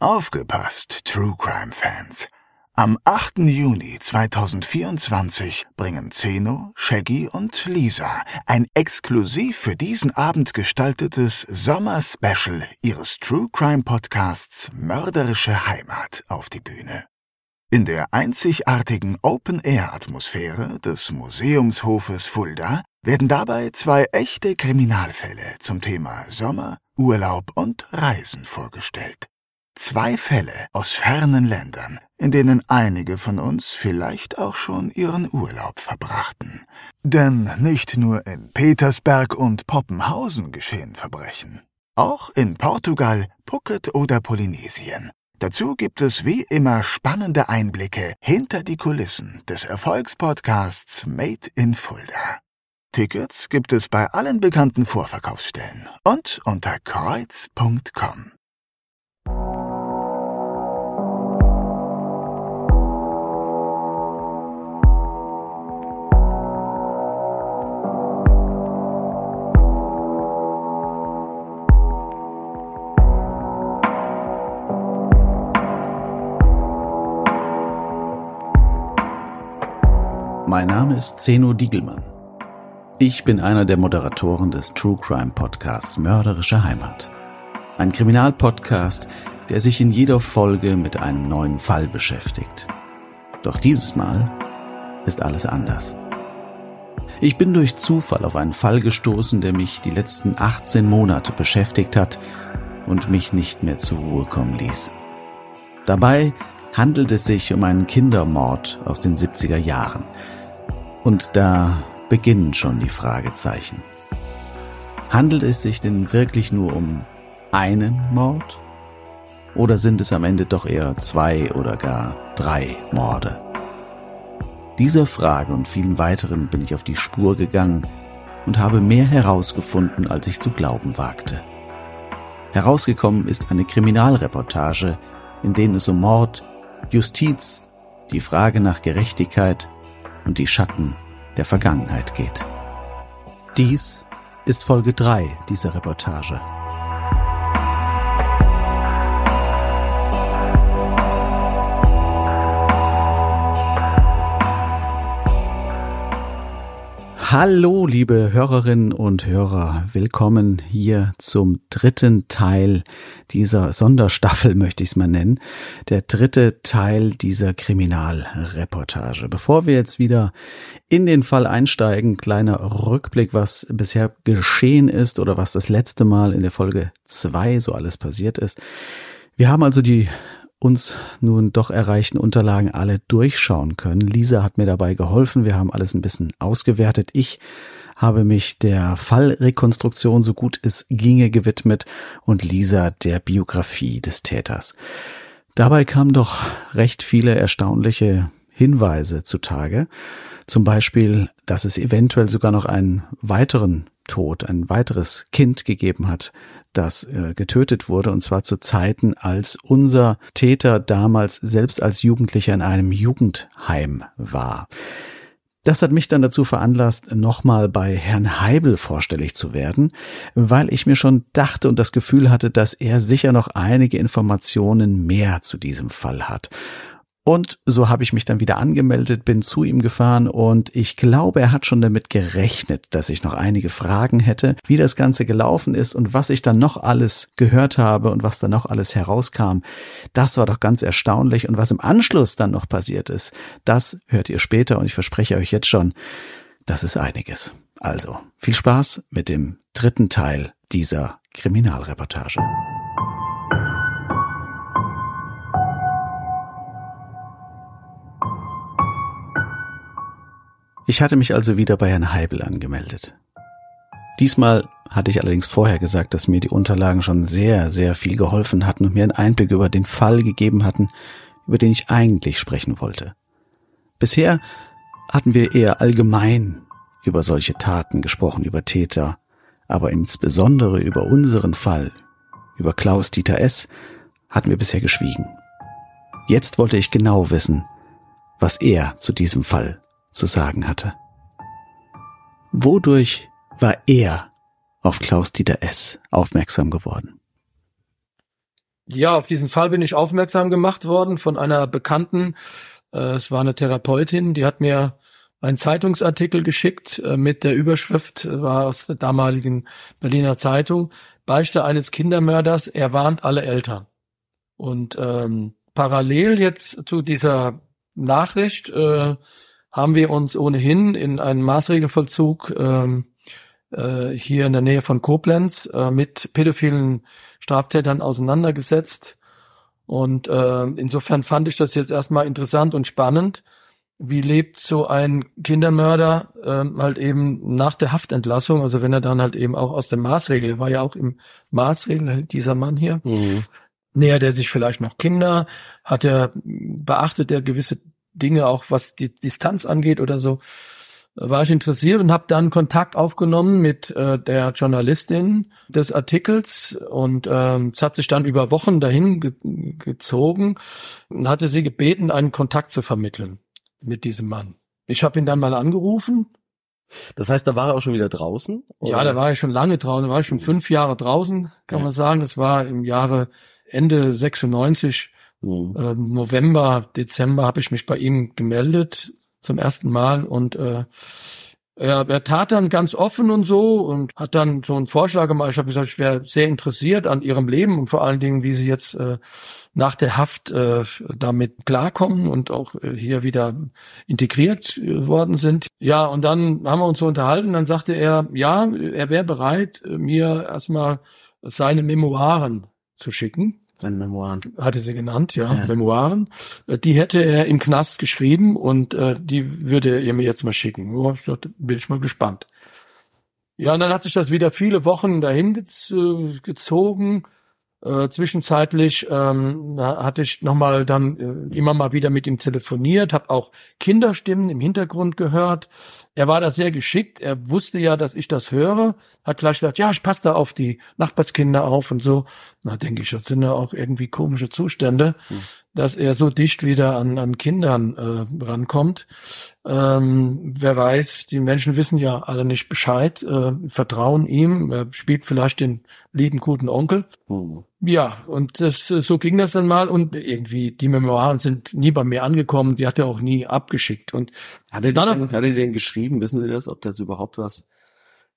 Aufgepasst, True Crime Fans. Am 8. Juni 2024 bringen Zeno, Shaggy und Lisa ein exklusiv für diesen Abend gestaltetes Sommer-Special ihres True Crime Podcasts Mörderische Heimat auf die Bühne. In der einzigartigen Open-Air-Atmosphäre des Museumshofes Fulda werden dabei zwei echte Kriminalfälle zum Thema Sommer, Urlaub und Reisen vorgestellt. Zwei Fälle aus fernen Ländern, in denen einige von uns vielleicht auch schon ihren Urlaub verbrachten. Denn nicht nur in Petersberg und Poppenhausen geschehen Verbrechen. Auch in Portugal, Phuket oder Polynesien. Dazu gibt es wie immer spannende Einblicke hinter die Kulissen des Erfolgspodcasts Made in Fulda. Tickets gibt es bei allen bekannten Vorverkaufsstellen und unter kreuz.com. Mein Name ist Zeno Diegelmann. Ich bin einer der Moderatoren des True Crime Podcasts Mörderische Heimat. Ein Kriminalpodcast, der sich in jeder Folge mit einem neuen Fall beschäftigt. Doch dieses Mal ist alles anders. Ich bin durch Zufall auf einen Fall gestoßen, der mich die letzten 18 Monate beschäftigt hat und mich nicht mehr zur Ruhe kommen ließ. Dabei handelt es sich um einen Kindermord aus den 70er Jahren, und da beginnen schon die Fragezeichen. Handelt es sich denn wirklich nur um einen Mord? Oder sind es am Ende doch eher zwei oder gar drei Morde? Dieser Frage und vielen weiteren bin ich auf die Spur gegangen und habe mehr herausgefunden, als ich zu glauben wagte. Herausgekommen ist eine Kriminalreportage, in denen es um Mord, Justiz, die Frage nach Gerechtigkeit und die Schatten der Vergangenheit geht. Dies ist Folge 3 dieser Reportage. Hallo, liebe Hörerinnen und Hörer. Willkommen hier zum dritten Teil dieser Sonderstaffel, möchte ich es mal nennen. Der dritte Teil dieser Kriminalreportage. Bevor wir jetzt wieder in den Fall einsteigen, kleiner Rückblick, was bisher geschehen ist oder was das letzte Mal in der Folge zwei so alles passiert ist. Wir haben also die uns nun doch erreichten Unterlagen alle durchschauen können. Lisa hat mir dabei geholfen. Wir haben alles ein bisschen ausgewertet. Ich habe mich der Fallrekonstruktion so gut es ginge gewidmet und Lisa der Biografie des Täters. Dabei kamen doch recht viele erstaunliche Hinweise zutage. Zum Beispiel, dass es eventuell sogar noch einen weiteren Tod, ein weiteres Kind gegeben hat, das äh, getötet wurde, und zwar zu Zeiten, als unser Täter damals selbst als Jugendlicher in einem Jugendheim war. Das hat mich dann dazu veranlasst, nochmal bei Herrn Heibel vorstellig zu werden, weil ich mir schon dachte und das Gefühl hatte, dass er sicher noch einige Informationen mehr zu diesem Fall hat. Und so habe ich mich dann wieder angemeldet, bin zu ihm gefahren und ich glaube, er hat schon damit gerechnet, dass ich noch einige Fragen hätte, wie das Ganze gelaufen ist und was ich dann noch alles gehört habe und was dann noch alles herauskam. Das war doch ganz erstaunlich und was im Anschluss dann noch passiert ist, das hört ihr später und ich verspreche euch jetzt schon, das ist einiges. Also, viel Spaß mit dem dritten Teil dieser Kriminalreportage. Ich hatte mich also wieder bei Herrn Heibel angemeldet. Diesmal hatte ich allerdings vorher gesagt, dass mir die Unterlagen schon sehr, sehr viel geholfen hatten und mir einen Einblick über den Fall gegeben hatten, über den ich eigentlich sprechen wollte. Bisher hatten wir eher allgemein über solche Taten gesprochen, über Täter, aber insbesondere über unseren Fall, über Klaus Dieter S., hatten wir bisher geschwiegen. Jetzt wollte ich genau wissen, was er zu diesem Fall zu sagen hatte. Wodurch war er auf Klaus Dieter S. aufmerksam geworden? Ja, auf diesen Fall bin ich aufmerksam gemacht worden von einer Bekannten. Äh, es war eine Therapeutin, die hat mir einen Zeitungsartikel geschickt äh, mit der Überschrift, äh, war aus der damaligen Berliner Zeitung, Beichte eines Kindermörders, er warnt alle Eltern. Und ähm, parallel jetzt zu dieser Nachricht äh, haben wir uns ohnehin in einen Maßregelvollzug ähm, äh, hier in der Nähe von Koblenz äh, mit pädophilen Straftätern auseinandergesetzt. Und äh, insofern fand ich das jetzt erstmal interessant und spannend. Wie lebt so ein Kindermörder äh, halt eben nach der Haftentlassung, also wenn er dann halt eben auch aus der Maßregel, war ja auch im Maßregel dieser Mann hier, mhm. nähert er sich vielleicht noch Kinder, hat er, beachtet er gewisse Dinge auch, was die Distanz angeht oder so war ich interessiert und habe dann Kontakt aufgenommen mit äh, der Journalistin des Artikels und ähm, es hat sich dann über Wochen dahin ge gezogen und hatte sie gebeten, einen Kontakt zu vermitteln mit diesem Mann. Ich habe ihn dann mal angerufen. Das heißt, da war er auch schon wieder draußen? Oder? Ja, da war ich schon lange draußen, da war ich schon fünf Jahre draußen, kann ja. man sagen. Das war im Jahre Ende 96, mhm. äh, November, Dezember habe ich mich bei ihm gemeldet zum ersten Mal und äh, er, er tat dann ganz offen und so und hat dann so einen Vorschlag gemacht. Ich habe gesagt, ich wäre sehr interessiert an ihrem Leben und vor allen Dingen, wie sie jetzt äh, nach der Haft äh, damit klarkommen und auch äh, hier wieder integriert äh, worden sind. Ja, und dann haben wir uns so unterhalten. Dann sagte er, ja, er wäre bereit, mir erstmal seine Memoiren zu schicken. Seine Memoiren. Hatte sie genannt, ja, ja, Memoiren. Äh, die hätte er im Knast geschrieben und äh, die würde er mir jetzt mal schicken. Oh, bin ich mal gespannt. Ja, und dann hat sich das wieder viele Wochen dahin gezogen. Äh, zwischenzeitlich ähm, hatte ich nochmal dann äh, immer mal wieder mit ihm telefoniert, habe auch Kinderstimmen im Hintergrund gehört. Er war da sehr geschickt. Er wusste ja, dass ich das höre. Hat gleich gesagt, ja, ich passe da auf die Nachbarskinder auf und so. Na, denke ich, das sind ja auch irgendwie komische Zustände, hm. Dass er so dicht wieder an, an Kindern äh, rankommt. Ähm, wer weiß, die Menschen wissen ja alle nicht Bescheid, äh, vertrauen ihm, er spielt vielleicht den lieben guten Onkel. Hm. Ja, und das, so ging das dann mal und irgendwie die Memoiren sind nie bei mir angekommen, die hat er auch nie abgeschickt. Und hat er, dann, hat er den geschrieben? Wissen Sie das, ob das überhaupt was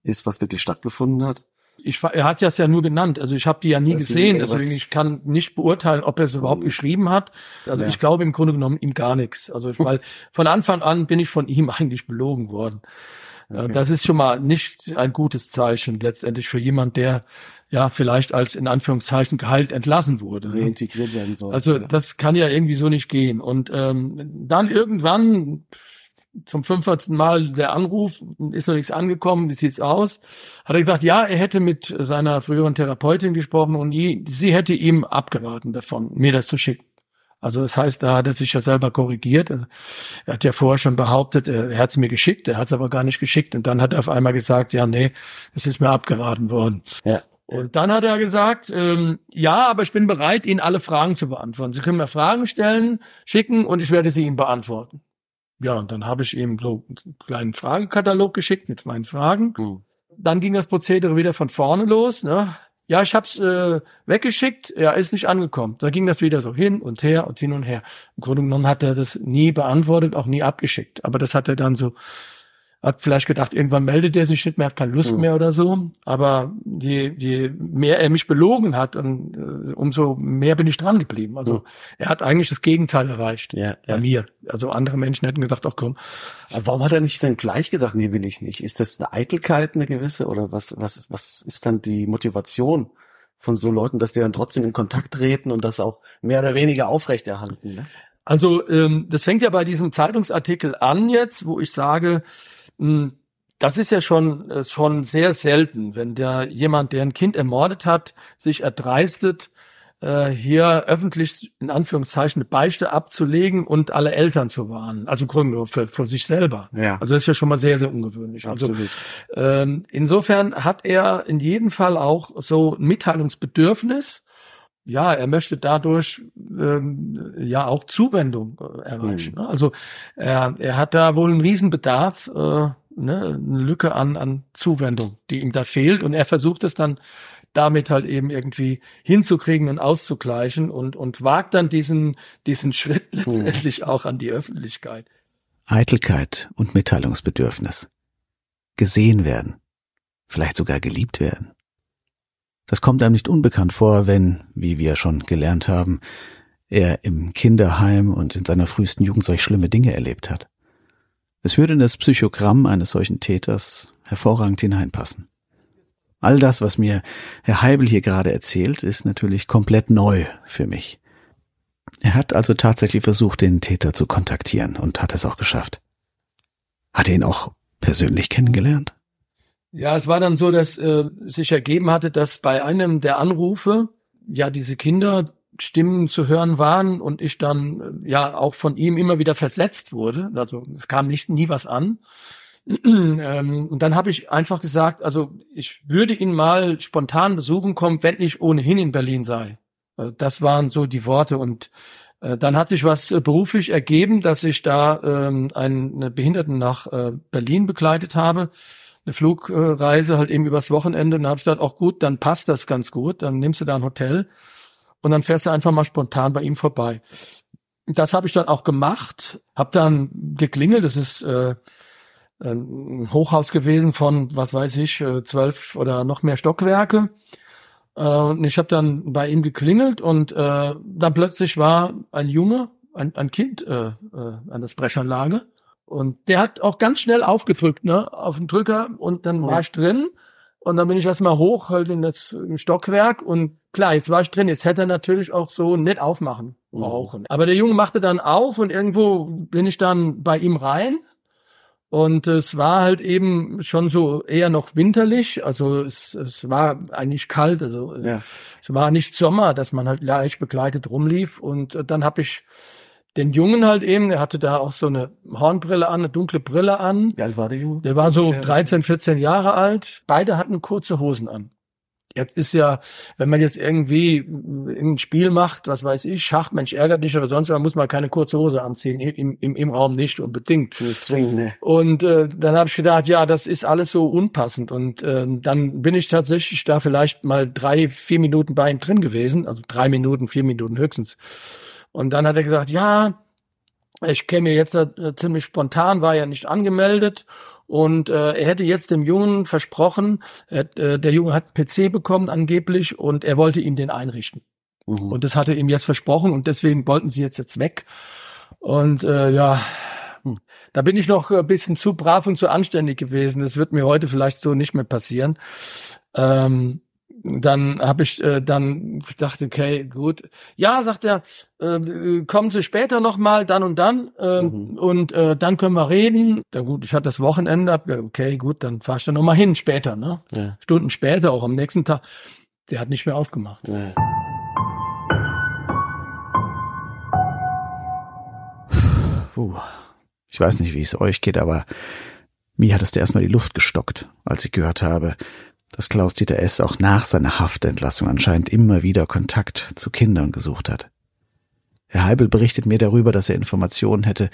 ist, was wirklich stattgefunden hat? Ich, er hat es ja nur genannt, also ich habe die ja nie das gesehen, deswegen ich kann nicht beurteilen, ob er es überhaupt mhm. geschrieben hat. Also ja. ich glaube im Grunde genommen ihm gar nichts. Also weil von Anfang an bin ich von ihm eigentlich belogen worden. Äh, okay. Das ist schon mal nicht ein gutes Zeichen letztendlich für jemand, der ja vielleicht als in Anführungszeichen geheilt entlassen wurde. Reintegriert werden soll. Also das kann ja irgendwie so nicht gehen. Und ähm, dann irgendwann zum 15. Mal der Anruf, ist noch nichts angekommen, wie sieht's aus? Hat er gesagt, ja, er hätte mit seiner früheren Therapeutin gesprochen und sie hätte ihm abgeraten davon, mir das zu schicken. Also das heißt, da hat er sich ja selber korrigiert. Er hat ja vorher schon behauptet, er hat es mir geschickt, er hat es aber gar nicht geschickt. Und dann hat er auf einmal gesagt, ja, nee, es ist mir abgeraten worden. Ja. Und dann hat er gesagt, ähm, ja, aber ich bin bereit, Ihnen alle Fragen zu beantworten. Sie können mir Fragen stellen, schicken und ich werde sie Ihnen beantworten. Ja, und dann habe ich ihm so einen kleinen Fragekatalog geschickt mit meinen Fragen. Mhm. Dann ging das Prozedere wieder von vorne los. Ne? Ja, ich hab's äh, weggeschickt, ja, ist nicht angekommen. Da ging das wieder so hin und her und hin und her. Im Grunde genommen hat er das nie beantwortet, auch nie abgeschickt. Aber das hat er dann so hat vielleicht gedacht, irgendwann meldet er sich nicht mehr, hat keine Lust mhm. mehr oder so. Aber je, je mehr er mich belogen hat, und, äh, umso mehr bin ich dran geblieben. Also mhm. er hat eigentlich das Gegenteil erreicht ja, bei ja. mir. Also andere Menschen hätten gedacht, ach komm. Aber warum hat er nicht dann gleich gesagt, nee, will ich nicht? Ist das eine Eitelkeit, eine gewisse? Oder was, was, was ist dann die Motivation? von so Leuten, dass die dann trotzdem in Kontakt treten und das auch mehr oder weniger aufrechterhalten. Ne? Also ähm, das fängt ja bei diesem Zeitungsartikel an jetzt, wo ich sage, das ist ja schon, äh, schon sehr selten, wenn der jemand, der ein Kind ermordet hat, sich erdreistet, äh, hier öffentlich in Anführungszeichen eine Beichte abzulegen und alle Eltern zu warnen. Also im Grunde für, für sich selber. Ja. Also das ist ja schon mal sehr, sehr ungewöhnlich. Also, Absolut. Also ähm, insofern hat er in jedem Fall auch so ein Mitteilungsbedürfnis. Ja, er möchte dadurch ähm, ja auch Zuwendung äh, erreichen. Mhm. Also er, er hat da wohl einen Riesenbedarf, äh, ne, eine Lücke an, an Zuwendung, die ihm da fehlt. Und er versucht es dann damit halt eben irgendwie hinzukriegen und auszugleichen und, und wagt dann diesen, diesen Schritt letztendlich auch an die Öffentlichkeit. Eitelkeit und Mitteilungsbedürfnis. Gesehen werden. Vielleicht sogar geliebt werden. Das kommt einem nicht unbekannt vor, wenn, wie wir schon gelernt haben, er im Kinderheim und in seiner frühesten Jugend solch schlimme Dinge erlebt hat. Es würde in das Psychogramm eines solchen Täters hervorragend hineinpassen. All das, was mir Herr Heibel hier gerade erzählt, ist natürlich komplett neu für mich. Er hat also tatsächlich versucht, den Täter zu kontaktieren und hat es auch geschafft. Hat er ihn auch persönlich kennengelernt? Ja, es war dann so, dass äh, sich ergeben hatte, dass bei einem der Anrufe ja diese Kinderstimmen zu hören waren und ich dann äh, ja auch von ihm immer wieder versetzt wurde. Also es kam nicht nie was an. ähm, und dann habe ich einfach gesagt, also ich würde ihn mal spontan besuchen kommen, wenn ich ohnehin in Berlin sei. Also das waren so die Worte und äh, dann hat sich was äh, beruflich ergeben, dass ich da ähm, eine Behinderten nach äh, Berlin begleitet habe eine Flugreise halt eben übers Wochenende. Und dann habe ich gesagt, auch gut, dann passt das ganz gut. Dann nimmst du da ein Hotel und dann fährst du einfach mal spontan bei ihm vorbei. Das habe ich dann auch gemacht, habe dann geklingelt. Das ist äh, ein Hochhaus gewesen von, was weiß ich, äh, zwölf oder noch mehr Stockwerke. Äh, und ich habe dann bei ihm geklingelt und äh, dann plötzlich war ein Junge, ein, ein Kind äh, äh, an der Sprechanlage und der hat auch ganz schnell aufgedrückt, ne, auf den Drücker und dann war ich drin. Und dann bin ich erstmal hoch halt in das Stockwerk und klar, jetzt war ich drin. Jetzt hätte er natürlich auch so nett aufmachen brauchen. Mhm. Aber der Junge machte dann auf und irgendwo bin ich dann bei ihm rein. Und es war halt eben schon so eher noch winterlich, also es, es war eigentlich kalt, also ja. es war nicht Sommer, dass man halt leicht begleitet rumlief. Und dann habe ich den Jungen halt eben, der hatte da auch so eine Hornbrille an, eine dunkle Brille an. Wie alt war der Junge? Der war so 13, 14 Jahre alt. Beide hatten kurze Hosen an. Jetzt ist ja, wenn man jetzt irgendwie ein Spiel macht, was weiß ich, Schach, Mensch ärgert dich oder sonst was, muss man keine kurze Hose anziehen, im, im, im Raum nicht unbedingt. Nicht zwingen, ne? Und äh, dann habe ich gedacht, ja, das ist alles so unpassend. Und äh, dann bin ich tatsächlich da vielleicht mal drei, vier Minuten bei ihm drin gewesen, also drei Minuten, vier Minuten höchstens. Und dann hat er gesagt, ja, ich käme jetzt äh, ziemlich spontan, war ja nicht angemeldet. Und äh, er hätte jetzt dem Jungen versprochen, äh, der Junge hat PC bekommen angeblich und er wollte ihm den einrichten. Mhm. Und das hatte ihm jetzt versprochen und deswegen wollten sie jetzt jetzt weg. Und äh, ja, hm. da bin ich noch ein bisschen zu brav und zu anständig gewesen. Das wird mir heute vielleicht so nicht mehr passieren. Ähm, dann habe ich äh, dann gedacht, okay, gut. Ja, sagt er, äh, kommen Sie später noch mal, dann und dann äh, mhm. und äh, dann können wir reden. Ja gut, ich hatte das Wochenende, okay, gut, dann fahr ich dann noch mal hin später, ne? Ja. Stunden später, auch am nächsten Tag. Der hat nicht mehr aufgemacht. Ja. Puh. Ich weiß nicht, wie es euch geht, aber mir hat es da erstmal die Luft gestockt, als ich gehört habe, dass Klaus-Dieter S. auch nach seiner Haftentlassung anscheinend immer wieder Kontakt zu Kindern gesucht hat. Herr Heibel berichtet mir darüber, dass er Informationen hätte,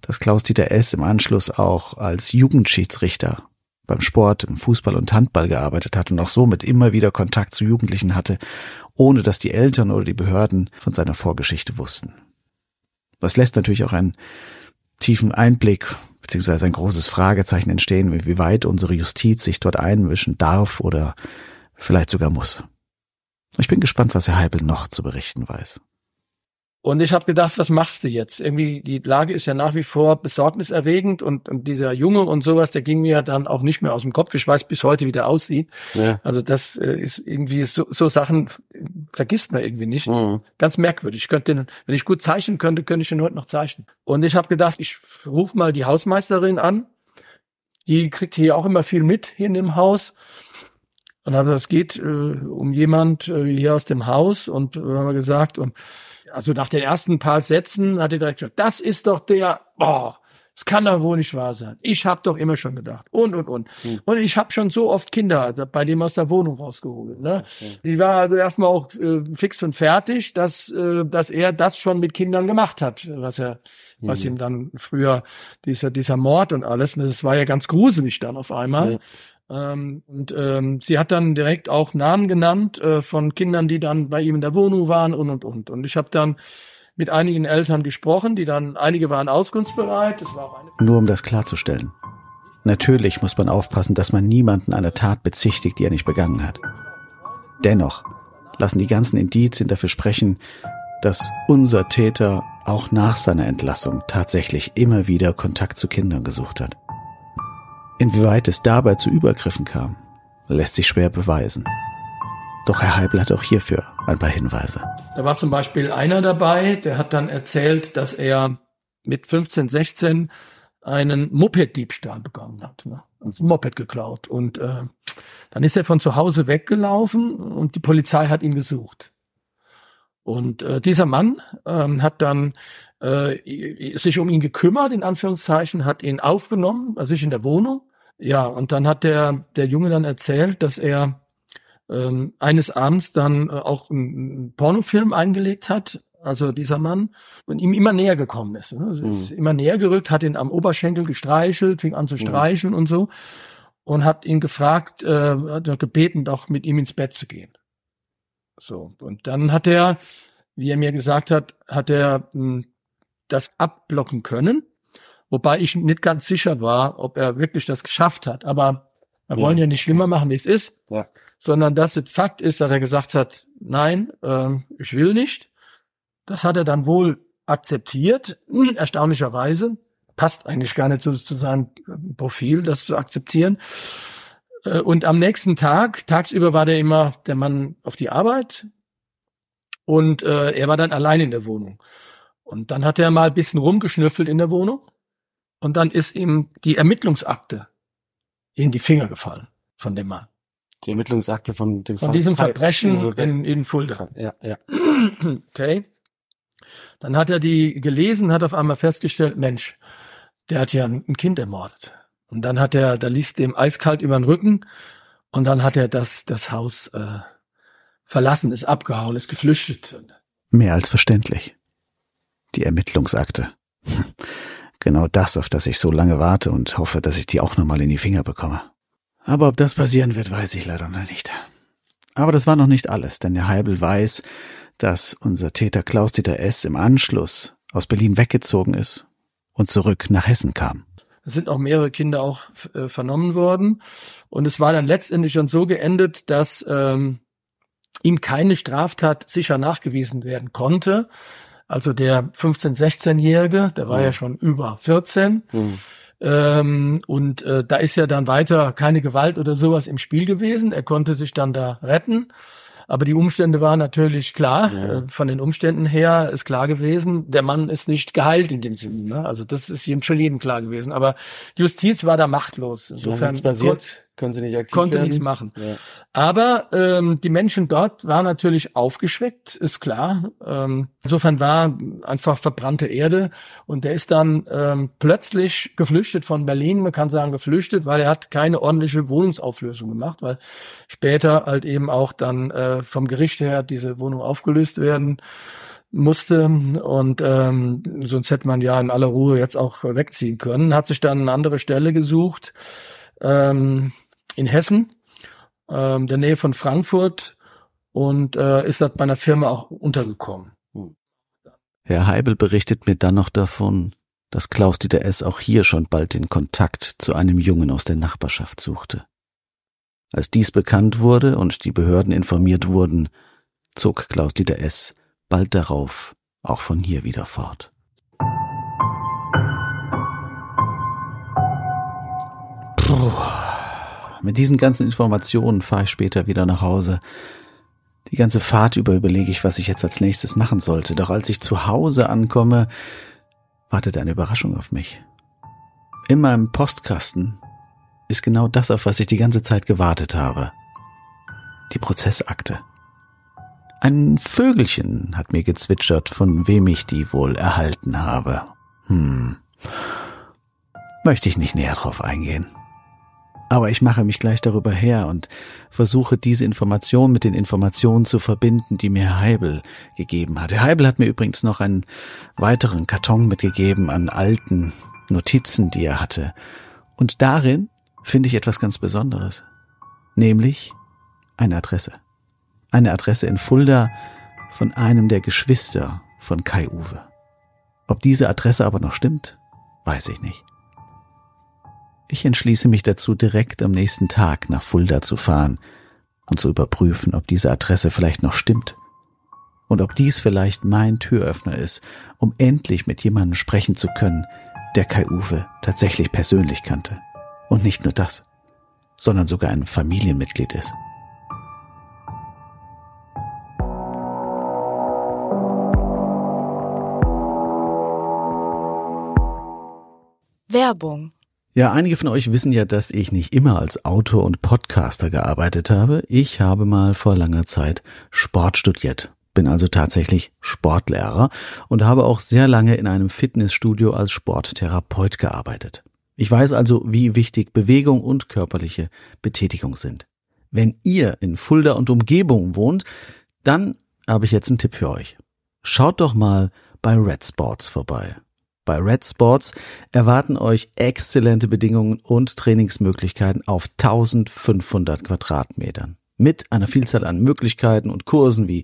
dass Klaus-Dieter S. im Anschluss auch als Jugendschiedsrichter beim Sport, im Fußball und Handball gearbeitet hat und auch somit immer wieder Kontakt zu Jugendlichen hatte, ohne dass die Eltern oder die Behörden von seiner Vorgeschichte wussten. Das lässt natürlich auch einen tiefen Einblick beziehungsweise ein großes Fragezeichen entstehen, wie weit unsere Justiz sich dort einmischen darf oder vielleicht sogar muss. Ich bin gespannt, was Herr Heibel noch zu berichten weiß. Und ich habe gedacht, was machst du jetzt? Irgendwie, die Lage ist ja nach wie vor besorgniserregend und, und dieser Junge und sowas, der ging mir dann auch nicht mehr aus dem Kopf. Ich weiß bis heute, wie der aussieht. Ja. Also das äh, ist irgendwie so, so Sachen vergisst man irgendwie nicht. Mhm. Ganz merkwürdig. Ich könnte den, wenn ich gut zeichnen könnte, könnte ich ihn heute noch zeichnen. Und ich habe gedacht, ich rufe mal die Hausmeisterin an. Die kriegt hier auch immer viel mit hier in dem Haus. Und habe es geht äh, um jemand äh, hier aus dem Haus und äh, haben wir gesagt und also nach den ersten paar Sätzen hat er direkt gesagt, das ist doch der, boah, das kann doch wohl nicht wahr sein. Ich habe doch immer schon gedacht. Und, und, und. Hm. Und ich habe schon so oft Kinder bei dem aus der Wohnung rausgeholt. Ne? Okay. Die war also erstmal auch äh, fix und fertig, dass, äh, dass er das schon mit Kindern gemacht hat, was er, hm. was ihm dann früher, dieser, dieser Mord und alles, ne, das war ja ganz gruselig dann auf einmal. Ähm, und ähm, sie hat dann direkt auch Namen genannt äh, von Kindern, die dann bei ihm in der Wohnung waren und und und. Und ich habe dann mit einigen Eltern gesprochen, die dann, einige waren auskunftsbereit. War Nur um das klarzustellen. Natürlich muss man aufpassen, dass man niemanden einer Tat bezichtigt, die er nicht begangen hat. Dennoch lassen die ganzen Indizien dafür sprechen, dass unser Täter auch nach seiner Entlassung tatsächlich immer wieder Kontakt zu Kindern gesucht hat. Inwieweit es dabei zu Übergriffen kam, lässt sich schwer beweisen. Doch Herr Heibel hat auch hierfür ein paar Hinweise. Da war zum Beispiel einer dabei, der hat dann erzählt, dass er mit 15, 16 einen Moped-Diebstahl begangen hat. Ne? Ein Moped geklaut. Und äh, dann ist er von zu Hause weggelaufen und die Polizei hat ihn gesucht. Und äh, dieser Mann ähm, hat dann äh, sich um ihn gekümmert, in Anführungszeichen, hat ihn aufgenommen, also sich in der Wohnung. Ja, und dann hat der, der Junge dann erzählt, dass er ähm, eines Abends dann äh, auch einen Pornofilm eingelegt hat, also dieser Mann, und ihm immer näher gekommen ist. Ne? Also mhm. ist immer näher gerückt, hat ihn am Oberschenkel gestreichelt, fing an zu streicheln mhm. und so und hat ihn gefragt, äh, hat gebeten, doch mit ihm ins Bett zu gehen. So und dann hat er, wie er mir gesagt hat, hat er mh, hm, das abblocken können, wobei ich nicht ganz sicher war, ob er wirklich das geschafft hat. Aber wir ja. wollen ja nicht schlimmer machen, wie es ist. Ja sondern dass es Fakt ist, dass er gesagt hat, nein, äh, ich will nicht. Das hat er dann wohl akzeptiert, erstaunlicherweise. Passt eigentlich gar nicht zu, zu seinem Profil, das zu akzeptieren. Äh, und am nächsten Tag, tagsüber war der immer der Mann auf die Arbeit und äh, er war dann allein in der Wohnung. Und dann hat er mal ein bisschen rumgeschnüffelt in der Wohnung und dann ist ihm die Ermittlungsakte in die Finger gefallen von dem Mann die Ermittlungsakte von dem Von Fall diesem Verbrechen in, in Fulda. Ja, ja. Okay. Dann hat er die gelesen, hat auf einmal festgestellt, Mensch, der hat ja ein Kind ermordet. Und dann hat er, da liest dem eiskalt über den Rücken und dann hat er das, das Haus äh, verlassen, ist abgehauen, ist geflüchtet. Mehr als verständlich. Die Ermittlungsakte. Genau das, auf das ich so lange warte und hoffe, dass ich die auch nochmal in die Finger bekomme. Aber ob das passieren wird, weiß ich leider noch nicht. Aber das war noch nicht alles, denn der Heibel weiß, dass unser Täter Klaus-Dieter S. im Anschluss aus Berlin weggezogen ist und zurück nach Hessen kam. Es sind auch mehrere Kinder auch äh, vernommen worden. Und es war dann letztendlich schon so geendet, dass ähm, ihm keine Straftat sicher nachgewiesen werden konnte. Also der 15-, 16-Jährige, der war mhm. ja schon über 14. Mhm. Ähm, und äh, da ist ja dann weiter keine Gewalt oder sowas im Spiel gewesen. Er konnte sich dann da retten. Aber die Umstände waren natürlich klar. Ja. Äh, von den Umständen her ist klar gewesen, der Mann ist nicht geheilt in dem Sinne. Ne? Also das ist ihm schon jedem klar gewesen. Aber die Justiz war da machtlos. Insofern passiert können sie nicht aktiv konnte werden. nichts machen. Ja. Aber ähm, die Menschen dort waren natürlich aufgeschweckt, ist klar. Ähm, insofern war einfach verbrannte Erde und der ist dann ähm, plötzlich geflüchtet von Berlin. Man kann sagen geflüchtet, weil er hat keine ordentliche Wohnungsauflösung gemacht, weil später halt eben auch dann äh, vom Gericht her diese Wohnung aufgelöst werden musste und ähm, sonst hätte man ja in aller Ruhe jetzt auch wegziehen können. Hat sich dann eine andere Stelle gesucht. Ähm, in Hessen, ähm, der Nähe von Frankfurt und äh, ist dort bei einer Firma auch untergekommen. Hm. Herr Heibel berichtet mir dann noch davon, dass Klaus-Dieter S. auch hier schon bald den Kontakt zu einem Jungen aus der Nachbarschaft suchte. Als dies bekannt wurde und die Behörden informiert wurden, zog Klaus-Dieter S. bald darauf auch von hier wieder fort. Puh. Mit diesen ganzen Informationen fahre ich später wieder nach Hause. Die ganze Fahrt über überlege ich, was ich jetzt als nächstes machen sollte. Doch als ich zu Hause ankomme, wartet eine Überraschung auf mich. In meinem Postkasten ist genau das, auf was ich die ganze Zeit gewartet habe. Die Prozessakte. Ein Vögelchen hat mir gezwitschert, von wem ich die wohl erhalten habe. Hm. Möchte ich nicht näher drauf eingehen. Aber ich mache mich gleich darüber her und versuche diese Information mit den Informationen zu verbinden, die mir Herr Heibel gegeben hat. Herr Heibel hat mir übrigens noch einen weiteren Karton mitgegeben an alten Notizen, die er hatte. Und darin finde ich etwas ganz Besonderes. Nämlich eine Adresse. Eine Adresse in Fulda von einem der Geschwister von Kai Uwe. Ob diese Adresse aber noch stimmt, weiß ich nicht. Ich entschließe mich dazu, direkt am nächsten Tag nach Fulda zu fahren und zu überprüfen, ob diese Adresse vielleicht noch stimmt und ob dies vielleicht mein Türöffner ist, um endlich mit jemandem sprechen zu können, der Kai Uwe tatsächlich persönlich kannte. Und nicht nur das, sondern sogar ein Familienmitglied ist. Werbung ja, einige von euch wissen ja, dass ich nicht immer als Autor und Podcaster gearbeitet habe. Ich habe mal vor langer Zeit Sport studiert, bin also tatsächlich Sportlehrer und habe auch sehr lange in einem Fitnessstudio als Sporttherapeut gearbeitet. Ich weiß also, wie wichtig Bewegung und körperliche Betätigung sind. Wenn ihr in Fulda und Umgebung wohnt, dann habe ich jetzt einen Tipp für euch. Schaut doch mal bei Red Sports vorbei. Bei Red Sports erwarten euch exzellente Bedingungen und Trainingsmöglichkeiten auf 1500 Quadratmetern. Mit einer Vielzahl an Möglichkeiten und Kursen wie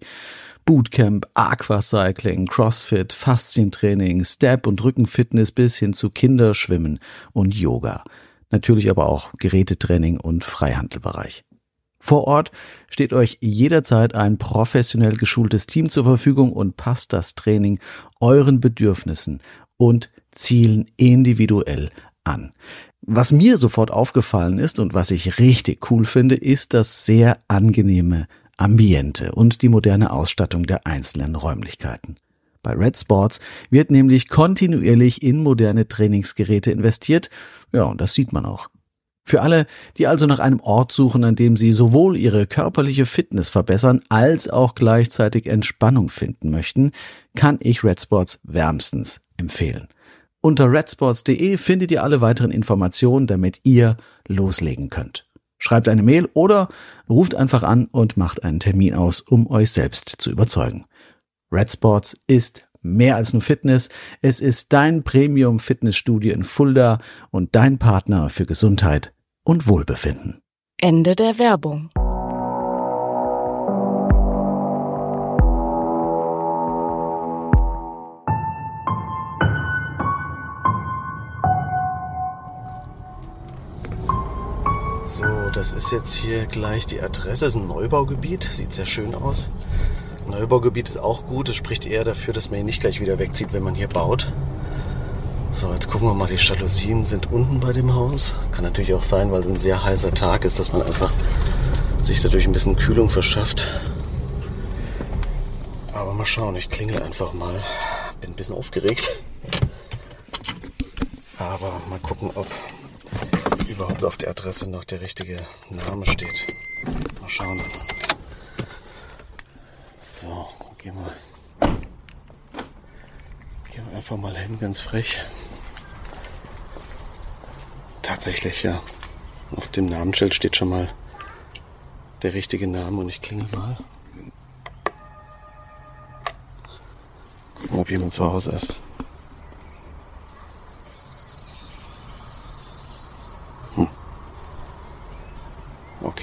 Bootcamp, Aquacycling, Crossfit, Faszientraining, Step- und Rückenfitness bis hin zu Kinderschwimmen und Yoga. Natürlich aber auch Gerätetraining und Freihandelbereich. Vor Ort steht euch jederzeit ein professionell geschultes Team zur Verfügung und passt das Training euren Bedürfnissen und Zielen individuell an. Was mir sofort aufgefallen ist und was ich richtig cool finde, ist das sehr angenehme Ambiente und die moderne Ausstattung der einzelnen Räumlichkeiten. Bei Red Sports wird nämlich kontinuierlich in moderne Trainingsgeräte investiert, ja, und das sieht man auch. Für alle, die also nach einem Ort suchen, an dem sie sowohl ihre körperliche Fitness verbessern als auch gleichzeitig Entspannung finden möchten, kann ich Red Sports wärmstens empfehlen. Unter redsports.de findet ihr alle weiteren Informationen, damit ihr loslegen könnt. Schreibt eine Mail oder ruft einfach an und macht einen Termin aus, um euch selbst zu überzeugen. Red Sports ist mehr als nur Fitness. Es ist dein Premium Fitnessstudio in Fulda und dein Partner für Gesundheit und Wohlbefinden. Ende der Werbung. Das ist jetzt hier gleich die Adresse. Das ist ein Neubaugebiet, sieht sehr schön aus. Neubaugebiet ist auch gut. Es spricht eher dafür, dass man hier nicht gleich wieder wegzieht, wenn man hier baut. So, jetzt gucken wir mal. Die Jalousien sind unten bei dem Haus. Kann natürlich auch sein, weil es ein sehr heißer Tag ist, dass man einfach sich dadurch ein bisschen Kühlung verschafft. Aber mal schauen, ich klingel einfach mal. Bin ein bisschen aufgeregt. Aber mal gucken, ob überhaupt auf der Adresse noch der richtige Name steht. Mal schauen. So, gehen wir, gehen wir einfach mal hin, ganz frech. Tatsächlich, ja. Auf dem Namensschild steht schon mal der richtige Name und ich klingel mal. Gucken, ob jemand zu Hause ist.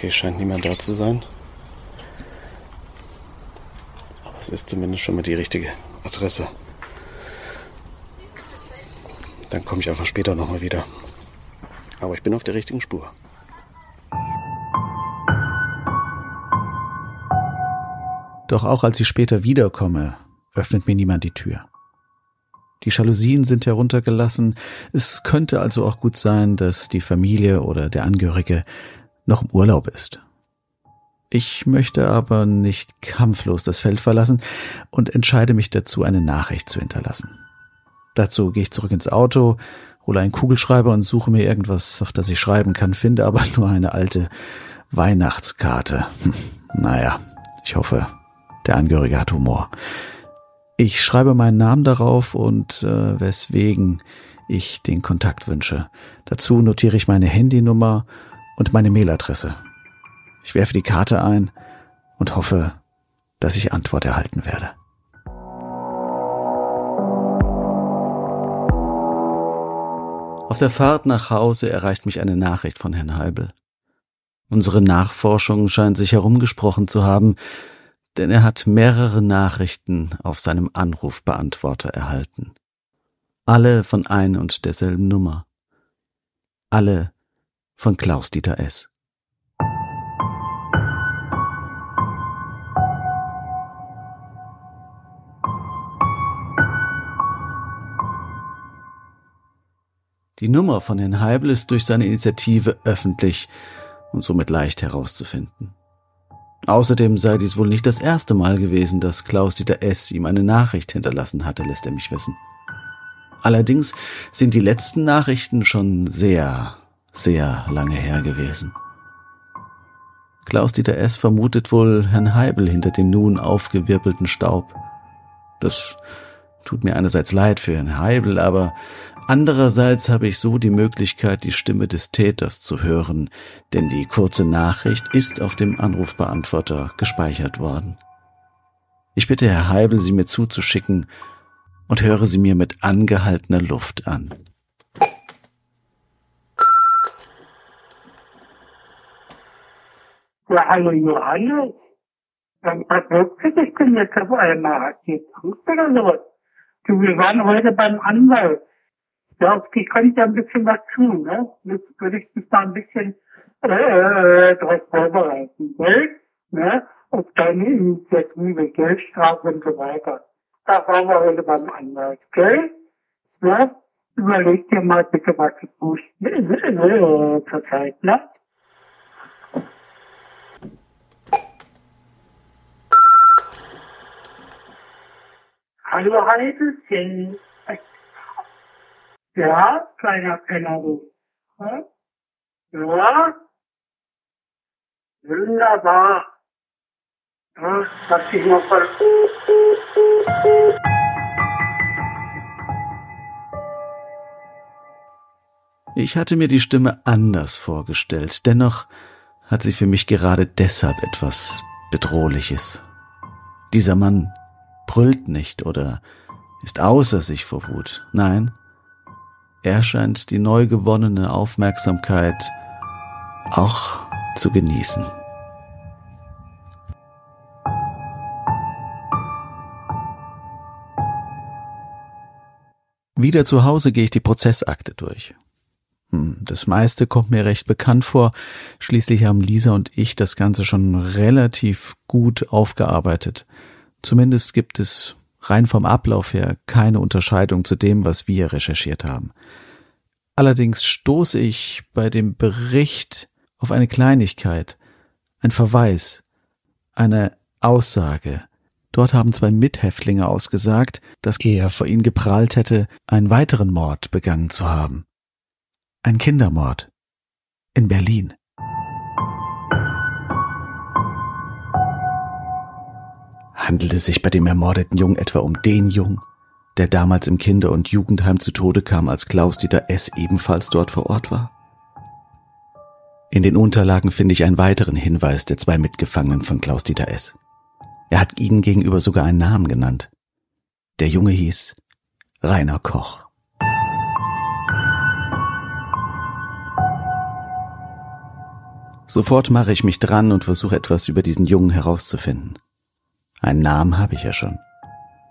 Okay, scheint niemand da zu sein. Aber es ist zumindest schon mal die richtige Adresse. Dann komme ich einfach später nochmal wieder. Aber ich bin auf der richtigen Spur. Doch auch als ich später wiederkomme, öffnet mir niemand die Tür. Die Jalousien sind heruntergelassen. Es könnte also auch gut sein, dass die Familie oder der Angehörige noch im Urlaub ist. Ich möchte aber nicht kampflos das Feld verlassen und entscheide mich dazu, eine Nachricht zu hinterlassen. Dazu gehe ich zurück ins Auto, hole einen Kugelschreiber und suche mir irgendwas, auf das ich schreiben kann, finde aber nur eine alte Weihnachtskarte. Hm, naja, ich hoffe, der Angehörige hat Humor. Ich schreibe meinen Namen darauf und äh, weswegen ich den Kontakt wünsche. Dazu notiere ich meine Handynummer und meine Mailadresse. Ich werfe die Karte ein und hoffe, dass ich Antwort erhalten werde. Auf der Fahrt nach Hause erreicht mich eine Nachricht von Herrn Heibel. Unsere Nachforschung scheint sich herumgesprochen zu haben, denn er hat mehrere Nachrichten auf seinem Anrufbeantworter erhalten. Alle von ein und derselben Nummer. Alle von Klaus-Dieter S. Die Nummer von Herrn Heibel ist durch seine Initiative öffentlich und somit leicht herauszufinden. Außerdem sei dies wohl nicht das erste Mal gewesen, dass Klaus-Dieter S. ihm eine Nachricht hinterlassen hatte, lässt er mich wissen. Allerdings sind die letzten Nachrichten schon sehr, sehr lange her gewesen. Klaus-Dieter S. vermutet wohl Herrn Heibel hinter dem nun aufgewirbelten Staub. Das tut mir einerseits leid für Herrn Heibel, aber Andererseits habe ich so die Möglichkeit, die Stimme des Täters zu hören, denn die kurze Nachricht ist auf dem Anrufbeantworter gespeichert worden. Ich bitte Herr Heibel, sie mir zuzuschicken und höre sie mir mit angehaltener Luft an. Ja, hallo Johannes. Was wirklich? Ich bin jetzt auf einmal. Hat jetzt Angst oder sowas? Du, wir waren heute beim Anwalt. Ja, ich könnte ein bisschen was tun, ne? Jetzt würde ich mich da ein bisschen äh, äh, darauf vorbereiten, gell? Ne? Auf deine Initiative, Geldstrafe und so weiter. Da waren wir heute beim Anwalt, gell? Ne? Überleg dir mal bitte, was du tust äh, äh, zur Zeit, ne? Hallo Heidelchen. Ja, kleiner Penner, du. Ja? Wunderbar. Ja, lass dich voll. Ich hatte mir die Stimme anders vorgestellt, dennoch hat sie für mich gerade deshalb etwas Bedrohliches. Dieser Mann brüllt nicht oder ist außer sich vor Wut. Nein, er scheint die neu gewonnene Aufmerksamkeit auch zu genießen. Wieder zu Hause gehe ich die Prozessakte durch. Hm, das meiste kommt mir recht bekannt vor. Schließlich haben Lisa und ich das Ganze schon relativ gut aufgearbeitet. Zumindest gibt es rein vom Ablauf her keine Unterscheidung zu dem, was wir recherchiert haben. Allerdings stoße ich bei dem Bericht auf eine Kleinigkeit, ein Verweis, eine Aussage. Dort haben zwei Mithäftlinge ausgesagt, dass er vor ihnen geprahlt hätte, einen weiteren Mord begangen zu haben. Ein Kindermord. In Berlin. Handelt es sich bei dem ermordeten Jungen etwa um den Jungen, der damals im Kinder- und Jugendheim zu Tode kam, als Klaus-Dieter S. ebenfalls dort vor Ort war? In den Unterlagen finde ich einen weiteren Hinweis der zwei Mitgefangenen von Klaus-Dieter S. Er hat ihnen gegenüber sogar einen Namen genannt. Der Junge hieß Rainer Koch. Sofort mache ich mich dran und versuche etwas über diesen Jungen herauszufinden. Einen Namen habe ich ja schon.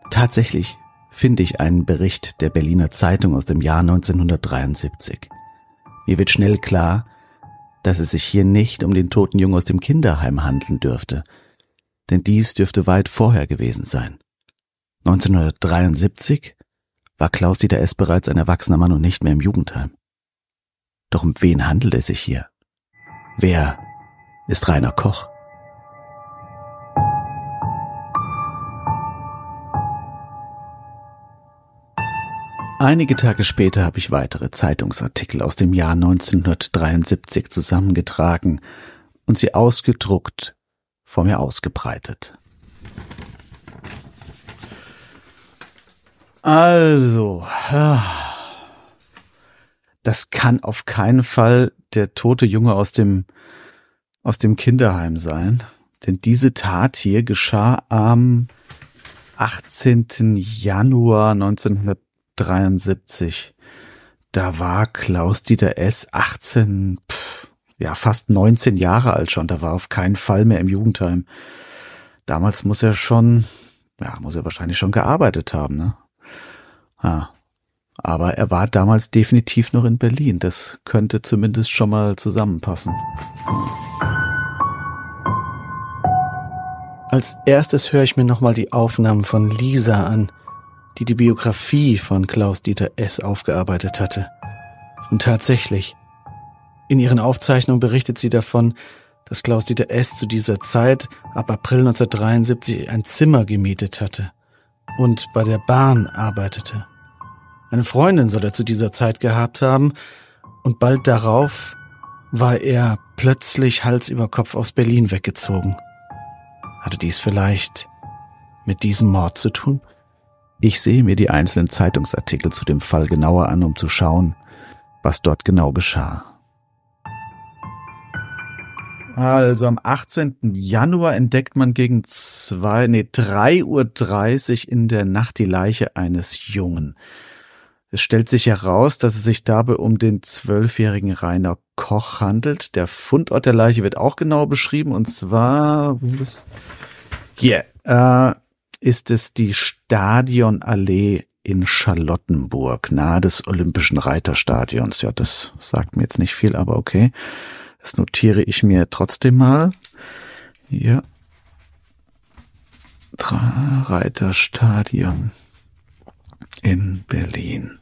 Tatsächlich finde ich einen Bericht der Berliner Zeitung aus dem Jahr 1973. Mir wird schnell klar, dass es sich hier nicht um den toten Jungen aus dem Kinderheim handeln dürfte, denn dies dürfte weit vorher gewesen sein. 1973 war Klaus-Dieter S. bereits ein erwachsener Mann und nicht mehr im Jugendheim. Doch um wen handelt es sich hier? Wer ist Rainer Koch? Einige Tage später habe ich weitere Zeitungsartikel aus dem Jahr 1973 zusammengetragen und sie ausgedruckt vor mir ausgebreitet. Also, das kann auf keinen Fall der tote Junge aus dem, aus dem Kinderheim sein, denn diese Tat hier geschah am 18. Januar 1973. da war Klaus-Dieter S. 18, pff, ja, fast 19 Jahre alt schon. Da war auf keinen Fall mehr im Jugendheim. Damals muss er schon, ja, muss er wahrscheinlich schon gearbeitet haben, ne? Ah. Aber er war damals definitiv noch in Berlin. Das könnte zumindest schon mal zusammenpassen. Als erstes höre ich mir nochmal die Aufnahmen von Lisa an, die die Biografie von Klaus-Dieter S. aufgearbeitet hatte. Und tatsächlich, in ihren Aufzeichnungen berichtet sie davon, dass Klaus-Dieter S. zu dieser Zeit ab April 1973 ein Zimmer gemietet hatte und bei der Bahn arbeitete. Eine Freundin soll er zu dieser Zeit gehabt haben und bald darauf war er plötzlich Hals über Kopf aus Berlin weggezogen. Hatte dies vielleicht mit diesem Mord zu tun? Ich sehe mir die einzelnen Zeitungsartikel zu dem Fall genauer an, um zu schauen, was dort genau geschah. Also am 18. Januar entdeckt man gegen zwei, nee, 3.30 Uhr in der Nacht die Leiche eines Jungen. Es stellt sich heraus, dass es sich dabei um den zwölfjährigen Rainer Koch handelt. Der Fundort der Leiche wird auch genau beschrieben und zwar, hier, äh, ist es die Stadionallee in Charlottenburg, nahe des Olympischen Reiterstadions. Ja, das sagt mir jetzt nicht viel, aber okay. Das notiere ich mir trotzdem mal. Ja. Reiterstadion in Berlin.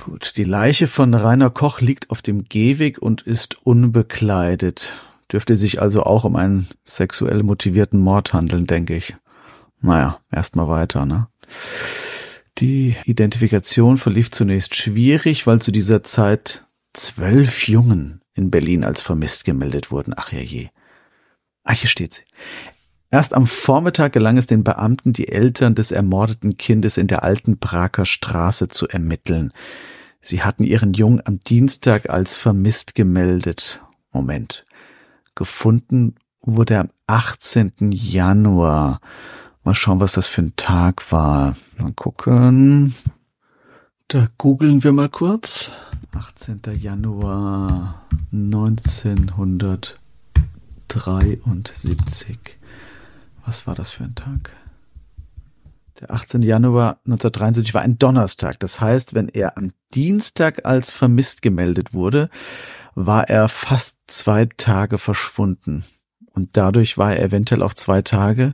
Gut, die Leiche von Rainer Koch liegt auf dem Gehweg und ist unbekleidet. Dürfte sich also auch um einen sexuell motivierten Mord handeln, denke ich. Naja, erstmal weiter, ne? Die Identifikation verlief zunächst schwierig, weil zu dieser Zeit zwölf Jungen in Berlin als vermisst gemeldet wurden. Ach ja je. Ach, hier steht sie. Erst am Vormittag gelang es den Beamten, die Eltern des ermordeten Kindes in der alten Prager Straße zu ermitteln. Sie hatten ihren Jungen am Dienstag als vermisst gemeldet. Moment. Gefunden wurde er am 18. Januar. Mal schauen, was das für ein Tag war. Mal gucken. Da googeln wir mal kurz. 18. Januar 1973. Was war das für ein Tag? Der 18. Januar 1973 war ein Donnerstag. Das heißt, wenn er am Dienstag als vermisst gemeldet wurde, war er fast zwei Tage verschwunden. Und dadurch war er eventuell auch zwei Tage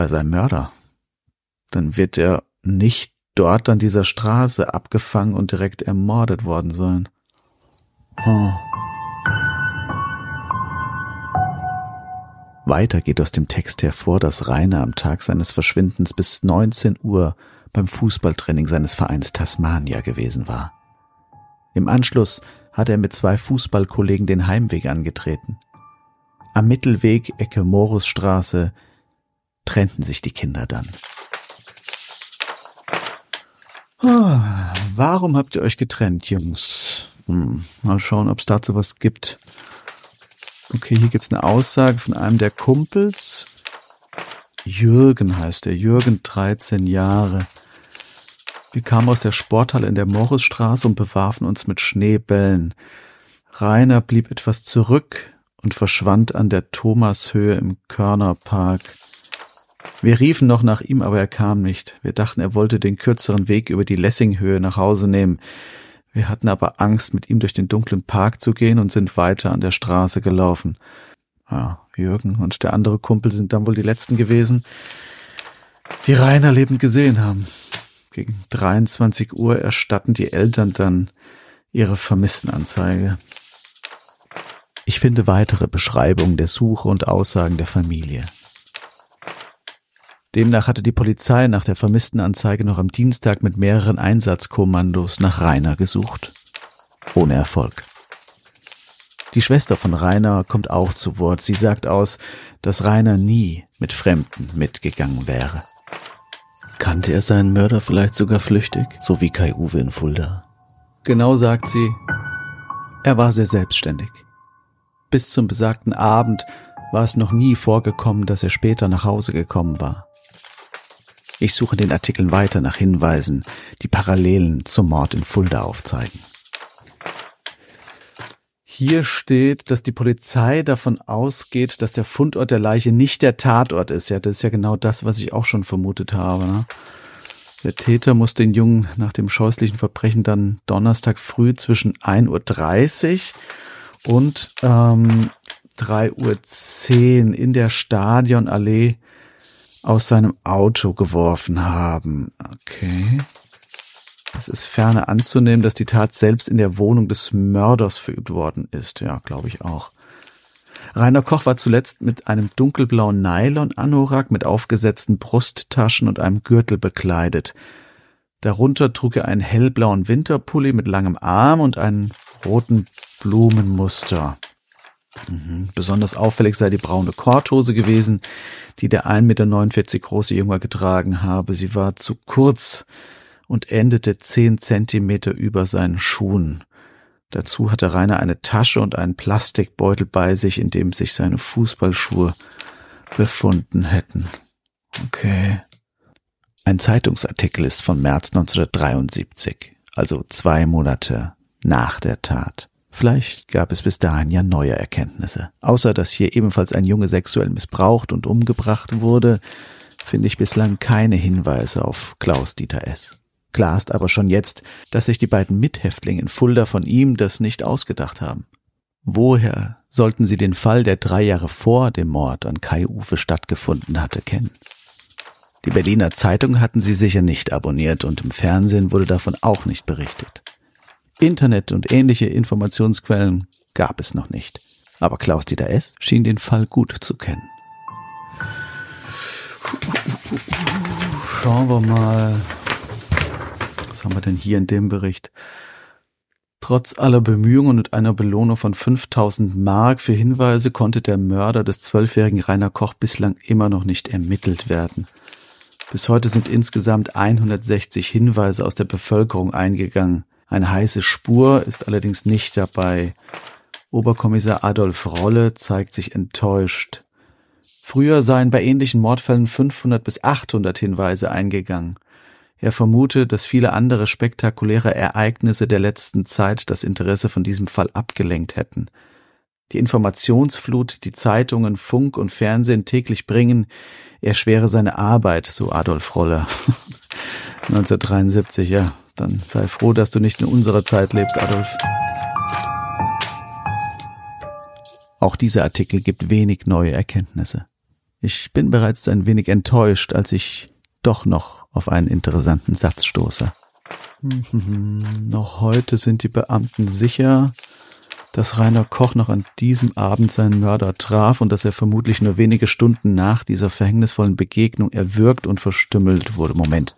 bei seinem Mörder. Dann wird er nicht dort an dieser Straße abgefangen und direkt ermordet worden sein. Hm. Weiter geht aus dem Text hervor, dass Rainer am Tag seines Verschwindens bis 19 Uhr beim Fußballtraining seines Vereins Tasmania gewesen war. Im Anschluss hat er mit zwei Fußballkollegen den Heimweg angetreten. Am Mittelweg Ecke Morusstraße trennten sich die Kinder dann. Ah, warum habt ihr euch getrennt, Jungs? Hm, mal schauen, ob es dazu was gibt. Okay, hier gibt's eine Aussage von einem der Kumpels. Jürgen heißt er. Jürgen, 13 Jahre. Wir kamen aus der Sporthalle in der Morrisstraße und bewarfen uns mit Schneebällen. Rainer blieb etwas zurück und verschwand an der Thomashöhe im Körnerpark. Wir riefen noch nach ihm, aber er kam nicht. Wir dachten, er wollte den kürzeren Weg über die Lessinghöhe nach Hause nehmen. Wir hatten aber Angst, mit ihm durch den dunklen Park zu gehen und sind weiter an der Straße gelaufen. Ja, Jürgen und der andere Kumpel sind dann wohl die letzten gewesen, die Rainer lebend gesehen haben. Gegen 23 Uhr erstatten die Eltern dann ihre Vermisstenanzeige. Ich finde weitere Beschreibungen der Suche und Aussagen der Familie. Demnach hatte die Polizei nach der vermissten Anzeige noch am Dienstag mit mehreren Einsatzkommandos nach Rainer gesucht. Ohne Erfolg. Die Schwester von Rainer kommt auch zu Wort. Sie sagt aus, dass Rainer nie mit Fremden mitgegangen wäre. Kannte er seinen Mörder vielleicht sogar flüchtig, so wie Kai Uwe in Fulda? Genau sagt sie, er war sehr selbstständig. Bis zum besagten Abend war es noch nie vorgekommen, dass er später nach Hause gekommen war. Ich suche den Artikeln weiter nach Hinweisen, die Parallelen zum Mord in Fulda aufzeigen. Hier steht, dass die Polizei davon ausgeht, dass der Fundort der Leiche nicht der Tatort ist. Ja, das ist ja genau das, was ich auch schon vermutet habe. Ne? Der Täter muss den Jungen nach dem scheußlichen Verbrechen dann Donnerstag früh zwischen 1.30 Uhr und ähm, 3.10 Uhr in der Stadionallee aus seinem Auto geworfen haben. Okay. Es ist ferner anzunehmen, dass die Tat selbst in der Wohnung des Mörders verübt worden ist. Ja, glaube ich auch. Rainer Koch war zuletzt mit einem dunkelblauen Nylon-Anorak mit aufgesetzten Brusttaschen und einem Gürtel bekleidet. Darunter trug er einen hellblauen Winterpulli mit langem Arm und einen roten Blumenmuster. Mhm. Besonders auffällig sei die braune Korthose gewesen, die der 1,49 Meter große Junge getragen habe. Sie war zu kurz und endete zehn Zentimeter über seinen Schuhen. Dazu hatte Rainer eine Tasche und einen Plastikbeutel bei sich, in dem sich seine Fußballschuhe befunden hätten. Okay. Ein Zeitungsartikel ist von März 1973, also zwei Monate nach der Tat. Vielleicht gab es bis dahin ja neue Erkenntnisse. Außer dass hier ebenfalls ein Junge sexuell missbraucht und umgebracht wurde, finde ich bislang keine Hinweise auf Klaus Dieter S. Klar ist aber schon jetzt, dass sich die beiden Mithäftlinge in Fulda von ihm das nicht ausgedacht haben. Woher sollten sie den Fall, der drei Jahre vor dem Mord an Kai Uwe stattgefunden hatte, kennen? Die Berliner Zeitung hatten sie sicher nicht abonniert und im Fernsehen wurde davon auch nicht berichtet. Internet und ähnliche Informationsquellen gab es noch nicht. Aber Klaus-Dieter S. schien den Fall gut zu kennen. Schauen wir mal, was haben wir denn hier in dem Bericht? Trotz aller Bemühungen und einer Belohnung von 5000 Mark für Hinweise konnte der Mörder des zwölfjährigen Rainer Koch bislang immer noch nicht ermittelt werden. Bis heute sind insgesamt 160 Hinweise aus der Bevölkerung eingegangen. Eine heiße Spur ist allerdings nicht dabei. Oberkommissar Adolf Rolle zeigt sich enttäuscht. Früher seien bei ähnlichen Mordfällen 500 bis 800 Hinweise eingegangen. Er vermute, dass viele andere spektakuläre Ereignisse der letzten Zeit das Interesse von diesem Fall abgelenkt hätten. Die Informationsflut, die Zeitungen, Funk und Fernsehen täglich bringen, erschwere seine Arbeit, so Adolf Roller. 1973, ja. Dann sei froh, dass du nicht in unserer Zeit lebst, Adolf. Auch dieser Artikel gibt wenig neue Erkenntnisse. Ich bin bereits ein wenig enttäuscht, als ich doch noch auf einen interessanten Satz stoße. noch heute sind die Beamten sicher, dass Rainer Koch noch an diesem Abend seinen Mörder traf und dass er vermutlich nur wenige Stunden nach dieser verhängnisvollen Begegnung erwürgt und verstümmelt wurde. Moment.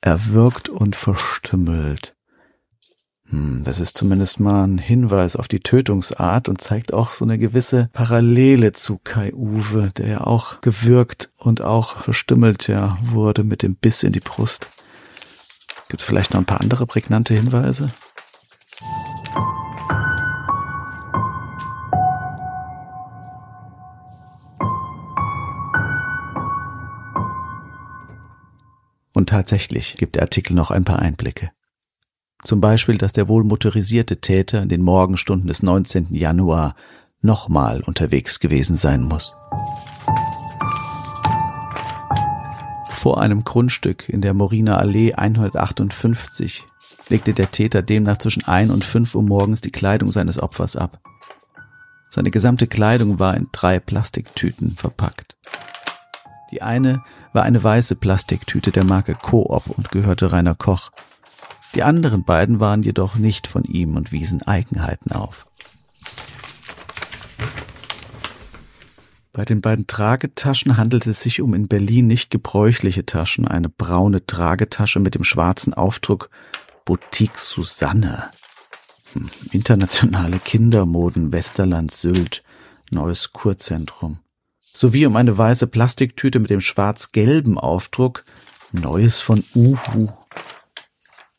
Erwürgt und verstümmelt. Hm, das ist zumindest mal ein Hinweis auf die Tötungsart und zeigt auch so eine gewisse Parallele zu Kai Uwe, der ja auch gewürgt und auch verstümmelt ja wurde mit dem Biss in die Brust. Gibt es vielleicht noch ein paar andere prägnante Hinweise? Und tatsächlich gibt der Artikel noch ein paar Einblicke. Zum Beispiel, dass der wohl motorisierte Täter in den Morgenstunden des 19. Januar nochmal unterwegs gewesen sein muss. Vor einem Grundstück in der Moriner Allee 158 legte der Täter demnach zwischen ein und fünf Uhr morgens die Kleidung seines Opfers ab. Seine gesamte Kleidung war in drei Plastiktüten verpackt. Die eine war eine weiße Plastiktüte der Marke Coop und gehörte Rainer Koch. Die anderen beiden waren jedoch nicht von ihm und wiesen Eigenheiten auf. Bei den beiden Tragetaschen handelt es sich um in Berlin nicht gebräuchliche Taschen, eine braune Tragetasche mit dem schwarzen Aufdruck Boutique Susanne. Hm, internationale Kindermoden Westerland Sylt, neues Kurzentrum. Sowie um eine weiße Plastiktüte mit dem schwarz-gelben Aufdruck Neues von Uhu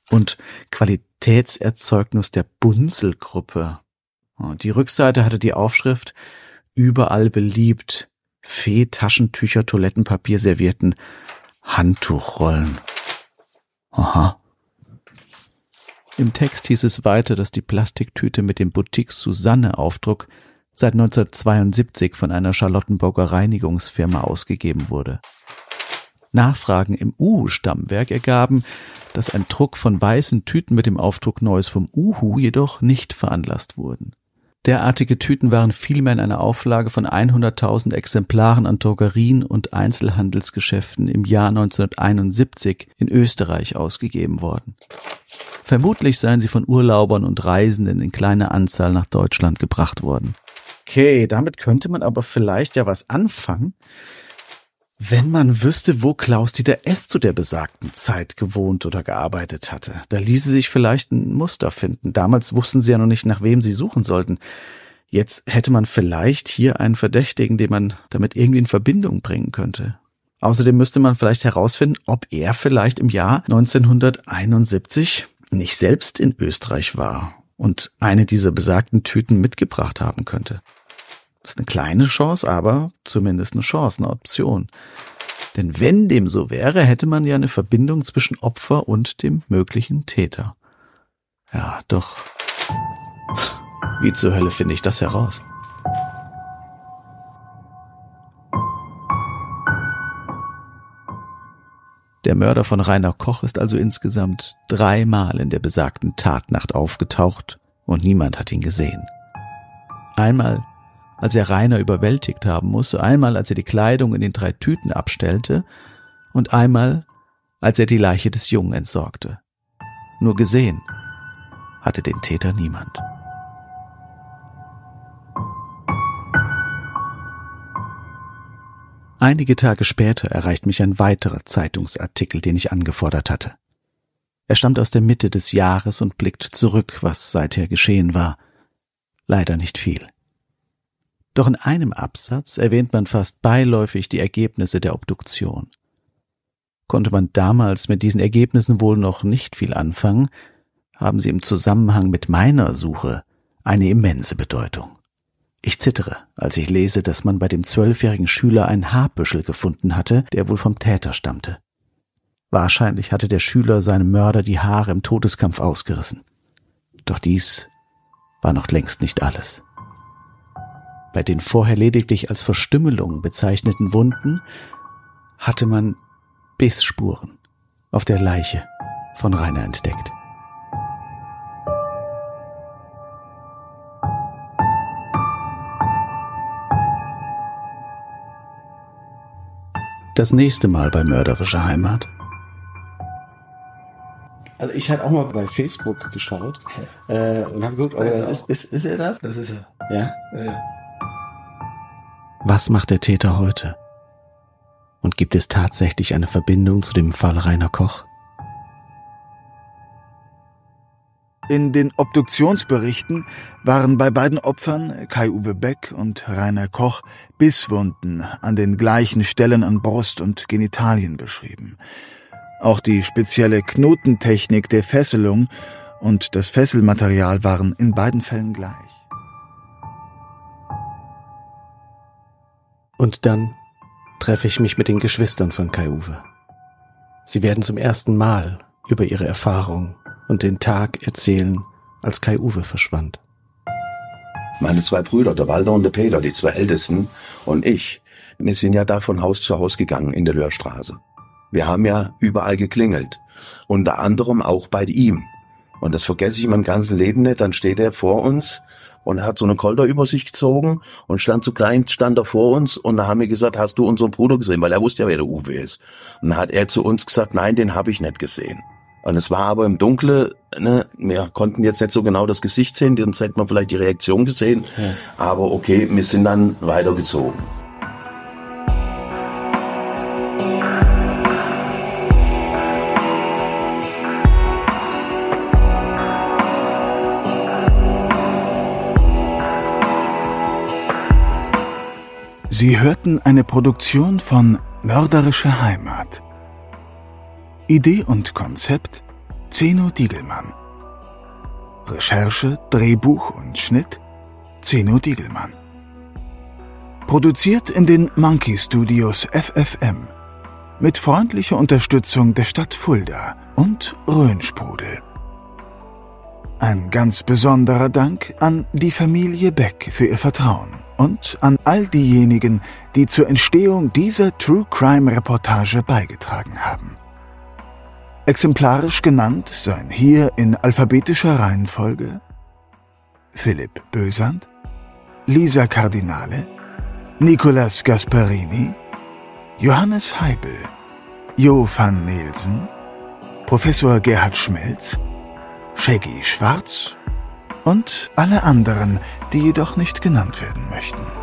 und Qualitätserzeugnis der Bunzelgruppe. Die Rückseite hatte die Aufschrift überall beliebt. Fee, Taschentücher, Toilettenpapier, Servietten. Handtuchrollen. Aha. Im Text hieß es weiter, dass die Plastiktüte mit dem Boutique Susanne Aufdruck seit 1972 von einer Charlottenburger Reinigungsfirma ausgegeben wurde. Nachfragen im Uhu-Stammwerk ergaben, dass ein Druck von weißen Tüten mit dem Aufdruck Neues vom Uhu jedoch nicht veranlasst wurden. Derartige Tüten waren vielmehr in einer Auflage von 100.000 Exemplaren an Drogerien und Einzelhandelsgeschäften im Jahr 1971 in Österreich ausgegeben worden. Vermutlich seien sie von Urlaubern und Reisenden in kleiner Anzahl nach Deutschland gebracht worden. Okay, damit könnte man aber vielleicht ja was anfangen, wenn man wüsste, wo Klaus-Dieter S. zu der besagten Zeit gewohnt oder gearbeitet hatte, da ließe sich vielleicht ein Muster finden. Damals wussten sie ja noch nicht, nach wem sie suchen sollten. Jetzt hätte man vielleicht hier einen Verdächtigen, den man damit irgendwie in Verbindung bringen könnte. Außerdem müsste man vielleicht herausfinden, ob er vielleicht im Jahr 1971 nicht selbst in Österreich war und eine dieser besagten Tüten mitgebracht haben könnte. Ist eine kleine Chance, aber zumindest eine Chance, eine Option. Denn wenn dem so wäre, hätte man ja eine Verbindung zwischen Opfer und dem möglichen Täter. Ja, doch. Wie zur Hölle finde ich das heraus? Der Mörder von Rainer Koch ist also insgesamt dreimal in der besagten Tatnacht aufgetaucht und niemand hat ihn gesehen. Einmal als er Rainer überwältigt haben musste, einmal als er die Kleidung in den drei Tüten abstellte und einmal als er die Leiche des Jungen entsorgte. Nur gesehen hatte den Täter niemand. Einige Tage später erreicht mich ein weiterer Zeitungsartikel, den ich angefordert hatte. Er stammt aus der Mitte des Jahres und blickt zurück, was seither geschehen war. Leider nicht viel. Doch in einem Absatz erwähnt man fast beiläufig die Ergebnisse der Obduktion. Konnte man damals mit diesen Ergebnissen wohl noch nicht viel anfangen, haben sie im Zusammenhang mit meiner Suche eine immense Bedeutung. Ich zittere, als ich lese, dass man bei dem zwölfjährigen Schüler einen Haarbüschel gefunden hatte, der wohl vom Täter stammte. Wahrscheinlich hatte der Schüler seinem Mörder die Haare im Todeskampf ausgerissen. Doch dies war noch längst nicht alles. Bei den vorher lediglich als Verstümmelung bezeichneten Wunden hatte man Bissspuren auf der Leiche von Rainer entdeckt. Das nächste Mal bei Mörderischer Heimat. Also ich hatte auch mal bei Facebook geschaut äh, und habe geguckt, oh, ist, ist, ist er das? Das ist er. Ja. Ja, ja. Was macht der Täter heute? Und gibt es tatsächlich eine Verbindung zu dem Fall Rainer Koch? In den Obduktionsberichten waren bei beiden Opfern, Kai-Uwe Beck und Rainer Koch, Bisswunden an den gleichen Stellen an Brust und Genitalien beschrieben. Auch die spezielle Knotentechnik der Fesselung und das Fesselmaterial waren in beiden Fällen gleich. Und dann treffe ich mich mit den Geschwistern von Kai-Uwe. Sie werden zum ersten Mal über ihre Erfahrung und den Tag erzählen, als Kai-Uwe verschwand. Meine zwei Brüder, der Walter und der Peter, die zwei Ältesten und ich, wir sind ja da von Haus zu Haus gegangen in der Löhrstraße. Wir haben ja überall geklingelt. Unter anderem auch bei ihm. Und das vergesse ich mein ganzes Leben nicht. Dann steht er vor uns und er hat so eine Kolder über sich gezogen und stand so klein, stand da vor uns und da haben wir gesagt, hast du unseren Bruder gesehen? Weil er wusste ja, wer der Uwe ist. Und dann hat er zu uns gesagt, nein, den habe ich nicht gesehen. Und es war aber im Dunkle, ne, wir konnten jetzt nicht so genau das Gesicht sehen, sonst hätte man vielleicht die Reaktion gesehen. Ja. Aber okay, wir sind dann weitergezogen. Sie hörten eine Produktion von Mörderische Heimat. Idee und Konzept Zeno Diegelmann. Recherche, Drehbuch und Schnitt Zeno Diegelmann. Produziert in den Monkey Studios FFM. mit freundlicher Unterstützung der Stadt Fulda und Rhönsprudel. Ein ganz besonderer Dank an die Familie Beck für ihr Vertrauen und an all diejenigen, die zur Entstehung dieser True Crime Reportage beigetragen haben. Exemplarisch genannt seien hier in alphabetischer Reihenfolge Philipp Bösand, Lisa Cardinale, Nicolas Gasparini, Johannes Heibel, Jo van Nielsen, Professor Gerhard Schmelz, Shaggy Schwarz und alle anderen, die jedoch nicht genannt werden möchten.